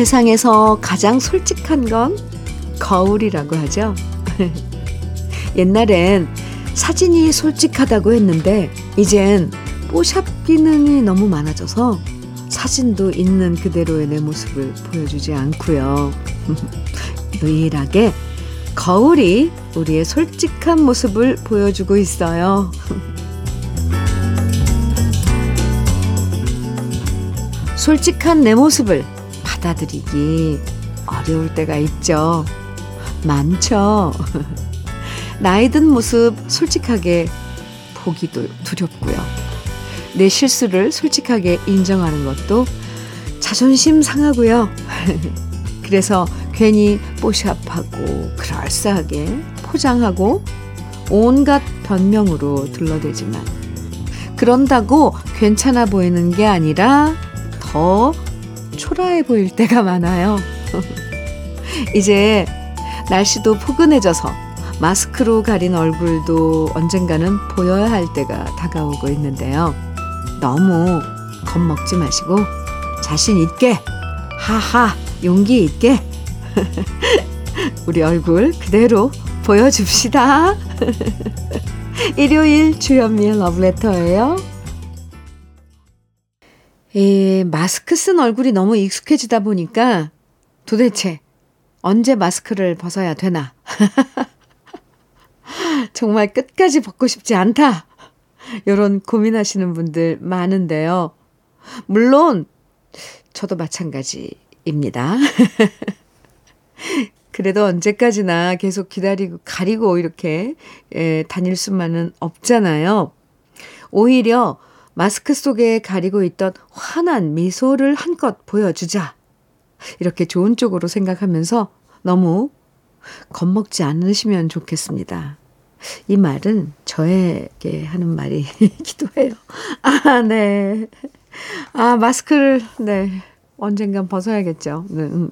세상에서 가장 솔직한 건 거울이라고 하죠. 옛날엔 사진이 솔직하다고 했는데 이젠 뽀샵 기능이 너무 많아져서 사진도 있는 그대로의 내 모습을 보여주지 않고요. 유일하게 거울이 우리의 솔직한 모습을 보여주고 있어요. 솔직한 내 모습을 받아들이기 어려울 때가 있죠. 많죠. 나이 든 모습 솔직하게 보기도 두렵고요. 내 실수를 솔직하게 인정하는 것도 자존심 상하고요. 그래서 괜히 뽀샵하고 그럴싸하게 포장하고 온갖 변명으로 둘러대지만 그런다고 괜찮아 보이는 게 아니라 더 초라해 보일 때가 많아요. 이제 날씨도 포근해져서 마스크로 가린 얼굴도 언젠가는 보여야 할 때가 다가오고 있는데요. 너무 겁먹지 마시고 자신 있게 하하 용기 있게 우리 얼굴 그대로 보여줍시다. 일요일 주현미의 러브레터예요. 이 마스크 쓴 얼굴이 너무 익숙해지다 보니까 도대체 언제 마스크를 벗어야 되나? 정말 끝까지 벗고 싶지 않다. 이런 고민하시는 분들 많은데요. 물론 저도 마찬가지입니다. 그래도 언제까지나 계속 기다리고 가리고 이렇게 예, 다닐 수만은 없잖아요. 오히려 마스크 속에 가리고 있던 환한 미소를 한껏 보여주자. 이렇게 좋은 쪽으로 생각하면서 너무 겁먹지 않으시면 좋겠습니다. 이 말은 저에게 하는 말이기도 해요. 아, 네. 아, 마스크를, 네. 언젠간 벗어야겠죠. 네.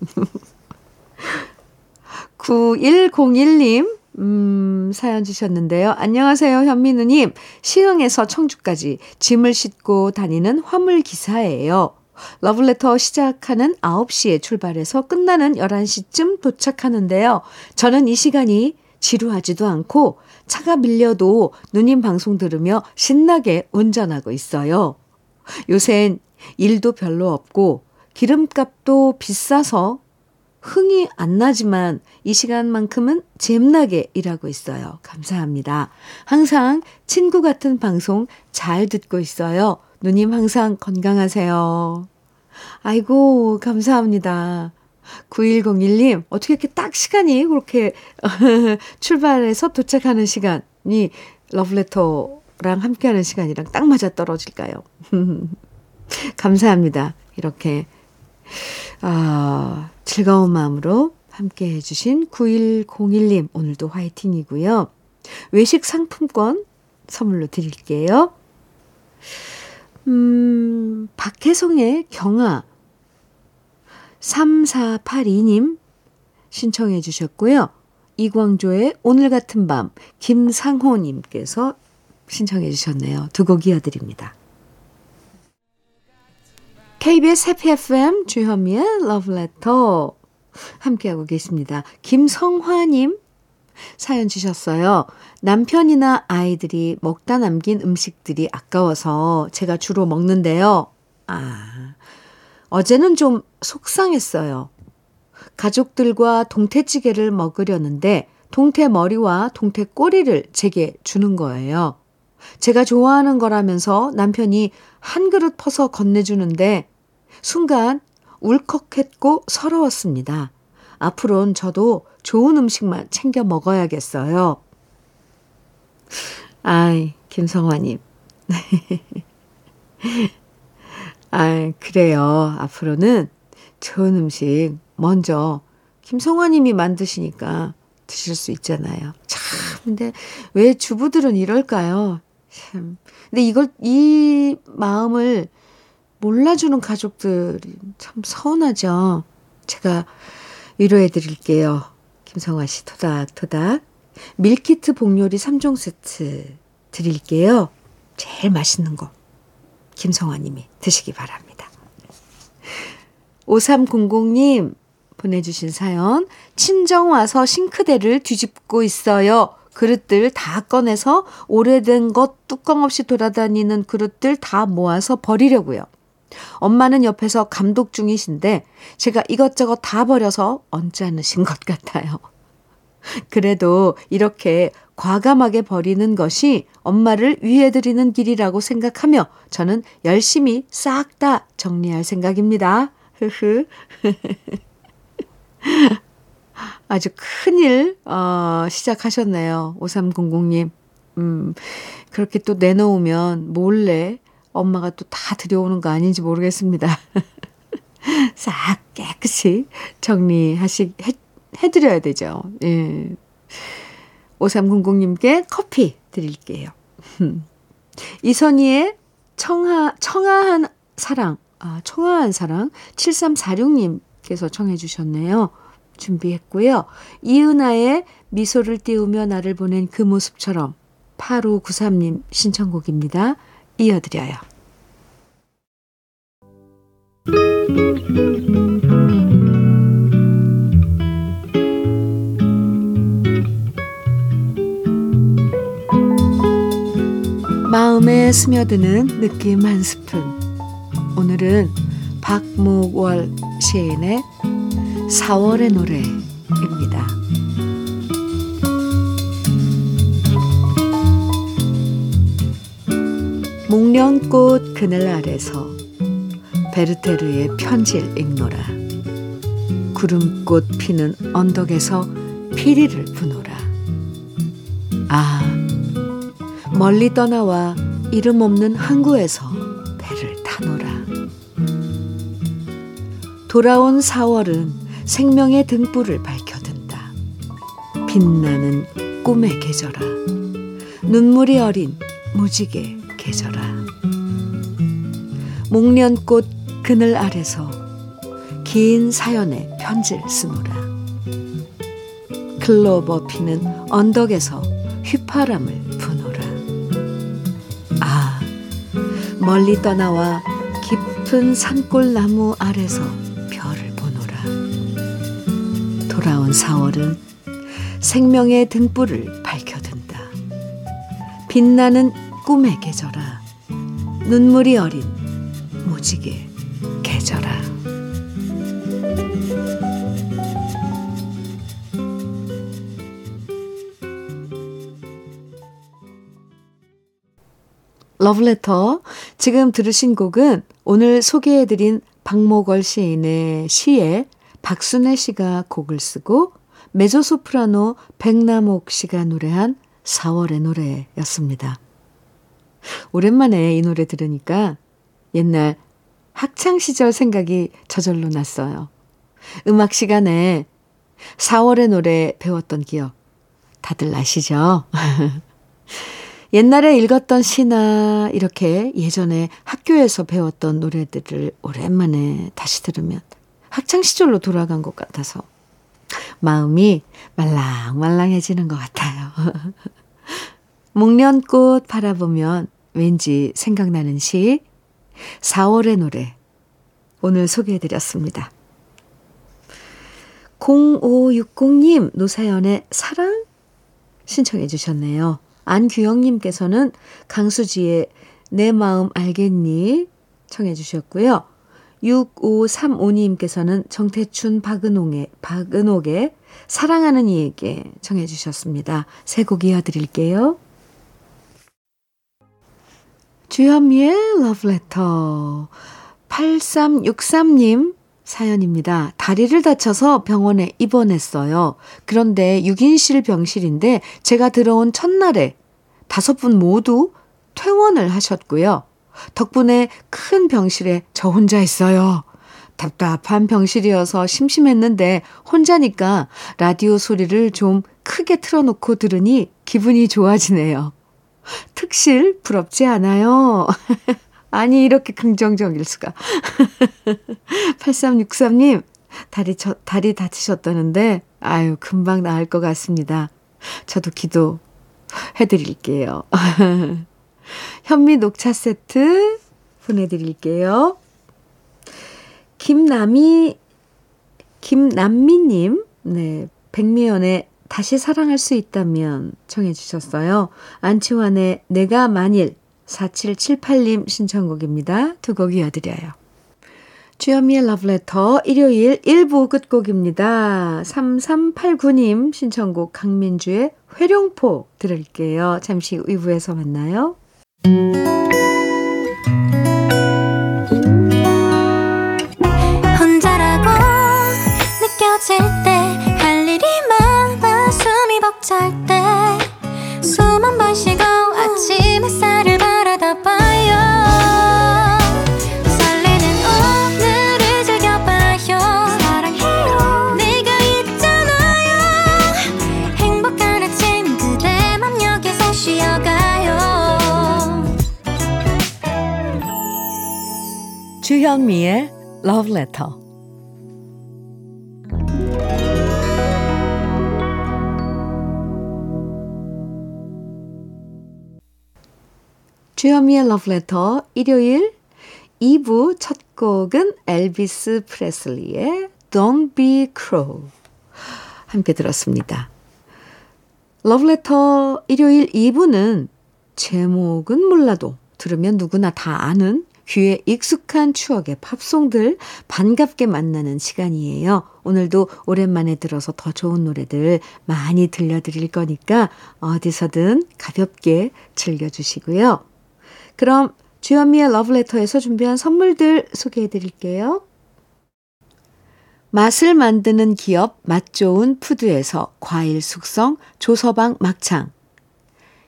9101님, 음, 사연 주셨는데요. 안녕하세요, 현민우님. 시흥에서 청주까지 짐을 싣고 다니는 화물 기사예요. 러블레터 시작하는 9시에 출발해서 끝나는 11시쯤 도착하는데요. 저는 이 시간이 지루하지도 않고 차가 밀려도 누님 방송 들으며 신나게 운전하고 있어요. 요샌 일도 별로 없고 기름값도 비싸서 흥이 안 나지만 이 시간만큼은 잼나게 일하고 있어요. 감사합니다. 항상 친구 같은 방송 잘 듣고 있어요. 누님 항상 건강하세요. 아이고, 감사합니다. 9101님, 어떻게 이렇게 딱 시간이 그렇게 출발해서 도착하는 시간이 러브레터랑 함께하는 시간이랑 딱 맞아 떨어질까요? 감사합니다. 이렇게, 아, 즐거운 마음으로 함께 해주신 9101님, 오늘도 화이팅이고요. 외식 상품권 선물로 드릴게요. 음, 박혜성의 경아 3482님 신청해 주셨고요. 이광조의 오늘 같은 밤 김상호님께서 신청해 주셨네요. 두 곡 이어드립니다. KBS 해피 FM 주현미의 러브레터 함께하고 계십니다. 김성화님 사연 주셨어요. 남편이나 아이들이 먹다 남긴 음식들이 아까워서 제가 주로 먹는데요. 아, 어제는 좀 속상했어요. 가족들과 동태찌개를 먹으려는데 동태 머리와 동태 꼬리를 제게 주는 거예요. 제가 좋아하는 거라면서 남편이 한 그릇 퍼서 건네주는데 순간 울컥했고 서러웠습니다. 앞으로는 저도 좋은 음식만 챙겨 먹어야겠어요. 아이, 김성화님. 아, 그래요. 앞으로는 좋은 음식 먼저 김성화님이 만드시니까 드실 수 있잖아요. 참, 근데 왜 주부들은 이럴까요? 참. 근데 이걸, 이 마음을 몰라주는 가족들이 참 서운하죠. 제가 위로해 드릴게요. 김성화 씨, 토닥토닥. 밀키트 복요리 3종 세트 드릴게요. 제일 맛있는 거. 김성화 님이 드시기 바랍니다. 5300님 보내주신 사연. 친정 와서 싱크대를 뒤집고 있어요. 그릇들 다 꺼내서 오래된 것 뚜껑 없이 돌아다니는 그릇들 다 모아서 버리려고요. 엄마는 옆에서 감독 중이신데 제가 이것저것 다 버려서 언짢으신 것 같아요. 그래도 이렇게 과감하게 버리는 것이 엄마를 위해드리는 길이라고 생각하며 저는 열심히 싹 다 정리할 생각입니다. 흐흐. 아주 큰일, 어, 시작하셨네요. 5300님. 음, 그렇게 또 내놓으면 몰래 엄마가 또 다 들여오는 거 아닌지 모르겠습니다. 싹 깨끗이 정리하시, 해, 해드려야 되죠. 예. 5300님께 커피 드릴게요. 이선희의 청하, 청아한 사랑, 아, 청아한 사랑 7346님께서 청해 주셨네요. 준비했고요. 이은아의 미소를 띄우며 나를 보낸 그 모습처럼 8593님 신청곡입니다. 이어드려요. 마음에 스며드는 느낌 한 스푼. 오늘은 박목월 시인의 4월의 노래입니다. 목련꽃 그늘 아래서 베르테르의 편지를 읽노라. 구름꽃 피는 언덕에서 피리를 부노라. 아, 멀리 떠나와 이름 없는 항구에서 배를 타노라. 돌아온 4월은 생명의 등불을 밝혀든다. 빛나는 꿈의 계절아. 눈물이 어린 무지개 계절아. 목련꽃 그늘 아래서 긴 사연의 편지를 쓰노라. 클로버 피는 언덕에서 휘파람을 부노라. 아, 멀리 떠나와 깊은 산골 나무 아래서 별을 보노라. 돌아온 4월은 생명의 등불을 밝혀든다. 빛나는 꿈의 계절아, 눈물이 어린 무지개 계절아. 러브레터. 지금 들으신 곡은 오늘 소개해드린 박목월 시인의 시에 박순애 씨가 곡을 쓰고 메조소프라노 백남옥 씨가 노래한 4월의 노래였습니다. 오랜만에 이 노래 들으니까 옛날 학창 시절 생각이 저절로 났어요. 음악 시간에 4월의 노래 배웠던 기억 다들 나시죠? 옛날에 읽었던 시나 이렇게 예전에 학교에서 배웠던 노래들을 오랜만에 다시 들으면 학창시절로 돌아간 것 같아서 마음이 말랑말랑해지는 것 같아요. 목련꽃 바라보면 왠지 생각나는 시 4월의 노래 오늘 소개해드렸습니다. 0560님 노사연의 사랑 신청해 주셨네요. 안규영님께서는 강수지의 내 마음 알겠니 청해 주셨고요. 6535님께서는 정태춘 박은옥의, 박은옥의 사랑하는 이에게 청해 주셨습니다. 세곡 이어드릴게요. 주현미의 러브레터 8363님 사연입니다. 다리를 다쳐서 병원에 입원했어요. 그런데 6인실 병실인데 제가 들어온 첫날에 다섯 분 모두 퇴원을 하셨고요. 덕분에 큰 병실에 저 혼자 있어요. 답답한 병실이어서 심심했는데 혼자니까 라디오 소리를 좀 크게 틀어놓고 들으니 기분이 좋아지네요. 특실 부럽지 않아요? 아니, 이렇게 긍정적일 수가. 8363님, 다리, 저, 다리 다치셨다는데, 아유, 금방 나을 것 같습니다. 저도 기도 해드릴게요. 현미 녹차 세트 보내드릴게요. 김남이, 김남미님, 네, 백미연의 다시 사랑할 수 있다면 청해 주셨어요. 안치환의 내가 만일 4778님 신청곡입니다. 두 곡 이어드려요. 주현미의 러브레터 일요일 1부 끝곡입니다. 3389님 신청곡 강민주의 회룡포 들을게요. 잠시 후 2부에서 만나요. 혼 주현미의 러브레터 주현미의 러브레터 일요일. 2부 첫 곡은 엘비스 프레슬리의 Don't Be Cruel. 함께 들었습니다. 러브레터 일요일 2부는 제목은 몰라도 들으면 누구나 다 아는 귀에 익숙한 추억의 팝송들 반갑게 만나는 시간이에요. 오늘도 오랜만에 들어서 더 좋은 노래들 많이 들려드릴 거니까 어디서든 가볍게 즐겨주시고요. 그럼 주현미의 러브레터에서 준비한 선물들 소개해 드릴게요. 맛을 만드는 기업 맛 좋은 푸드에서 과일 숙성 조서방 막창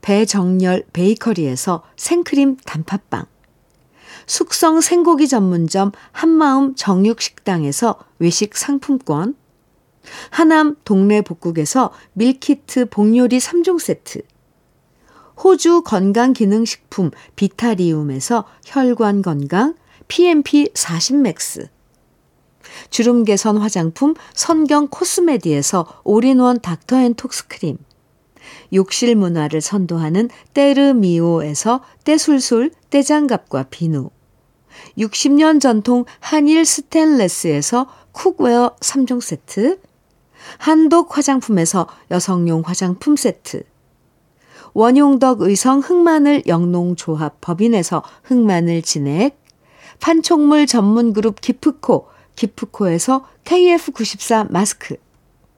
배정열 베이커리에서 생크림 단팥빵. 숙성 생고기 전문점 한마음 정육식당에서 외식 상품권. 하남 동네 복국에서 밀키트 복요리 3종 세트. 호주 건강기능식품 비타리움에서 혈관 건강 PMP 40 맥스. 주름 개선 화장품 선경 코스메디에서 올인원 닥터앤톡스크림 욕실 문화를 선도하는 때르미오에서 때술술 때장갑과 비누. 60년 전통 한일 스텐레스에서 cookware 3종 세트. 한독 화장품에서 여성용 화장품 세트. 원용덕 의성 흑마늘 영농조합 법인에서 흑마늘 진액. 판촉물 전문 그룹 기프코 기프코에서 KF94 마스크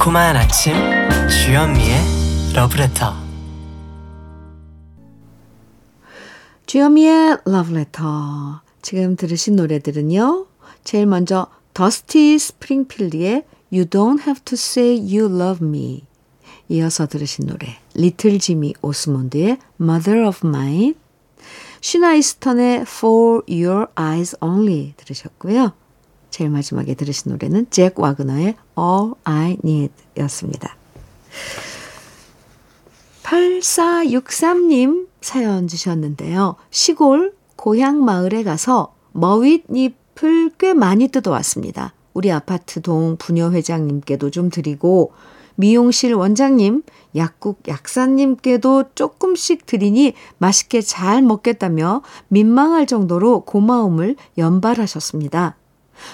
달콤한 아침 주현미의 러브레터 주현미의 러브레터 지금 들으신 노래들은요. 제일 먼저 더스티 스프링필드의 You Don't Have to Say You Love Me 이어서 들으신 노래 리틀 지미 오스몬드의 Mother of Mine 시나 이스턴의 For Your Eyes Only 들으셨고요. 제일 마지막에 들으신 노래는 잭 와그너의 All I Need 였습니다. 8463님 사연 주셨는데요. 시골 고향 마을에 가서 머윗잎을 꽤 많이 뜯어왔습니다. 우리 아파트 동 부녀 회장님께도 좀 드리고 미용실 원장님, 약국 약사님께도 조금씩 드리니 맛있게 잘 먹겠다며 민망할 정도로 고마움을 연발하셨습니다.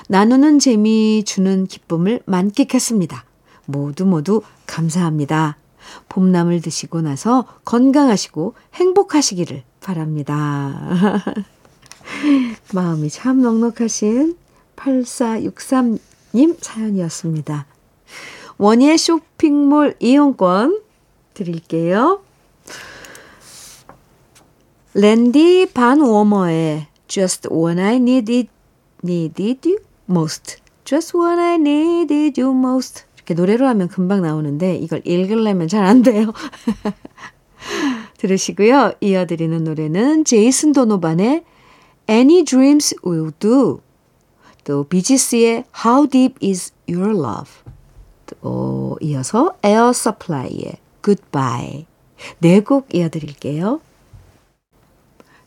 나누는 재미 주는 기쁨을 만끽했습니다. 모두 모두 감사합니다. 봄나물 드시고 나서 건강하시고 행복하시기를 바랍니다. 마음이 참 넉넉하신 8463님 사연이었습니다. 원예 쇼핑몰 이용권 드릴게요. 랜디 반 워머의 Just When I Needed, needed You Most Just When I Needed You Most 이렇게 노래로 하면 금방 나오는데 이걸 읽으려면 잘 안 돼요. 들으시고요. 이어드리는 노래는 제이슨 도노반의 Any Dreams Will Do 또 비지스의 How Deep Is Your Love 또 이어서 에어 서플라이의 Goodbye 네 곡 이어드릴게요.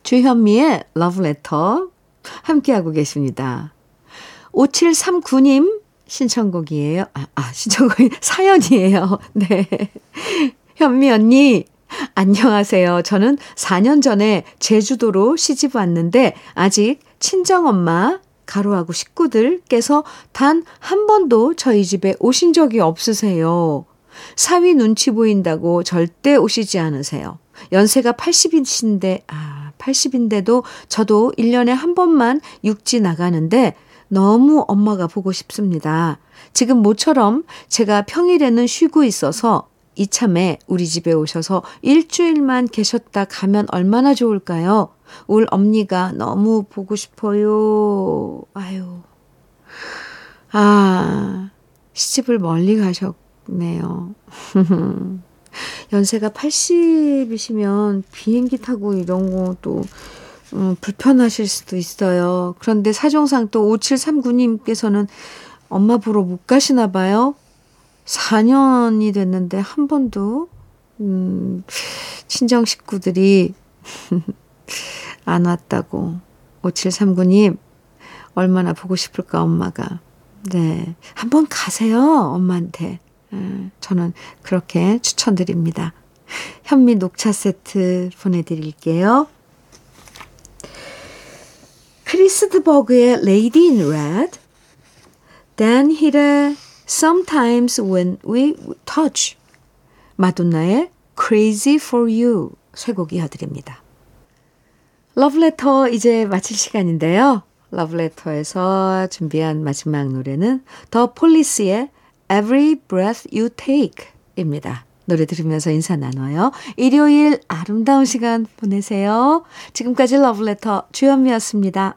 주현미의 Love Letter 함께하고 계십니다. 5739님 신청곡이에요. 아, 아 신청곡이 사연이에요. 네. 현미 언니 안녕하세요. 저는 4년 전에 제주도로 시집 왔는데 아직 친정엄마 가로하고 식구들께서 단 한 번도 저희 집에 오신 적이 없으세요. 사위 눈치 보인다고 절대 오시지 않으세요. 연세가 80이신데, 아, 80인데도 저도 1년에 한 번만 육지 나가는데 너무 엄마가 보고 싶습니다. 지금 모처럼 제가 평일에는 쉬고 있어서 이참에 우리 집에 오셔서 일주일만 계셨다 가면 얼마나 좋을까요? 울 엄니가 너무 보고 싶어요. 아유. 아, 시집을 멀리 가셨네요. 연세가 80이시면 비행기 타고 이런 것도 음, 불편하실 수도 있어요. 그런데 사정상 또 5739님께서는 엄마 보러 못 가시나 봐요. 4년이 됐는데 한 번도 음, 친정 식구들이 안 왔다고. 5739님, 얼마나 보고 싶을까, 엄마가. 네. 한번 가세요, 엄마한테. 음, 저는 그렇게 추천드립니다. 현미 녹차 세트 보내드릴게요. 크리스 드 버그의 Lady in Red, 댄 힐의 Sometimes When We Touch, 마돈나의 Crazy for You 세 곡 이어드립니다. 러브레터 이제 마칠 시간인데요. 러브레터에서 준비한 마지막 노래는 더 폴리스의 Every Breath You Take 입니다. 노래 들으면서 인사 나눠요. 일요일 아름다운 시간 보내세요. 지금까지 러브레터 주현미였습니다.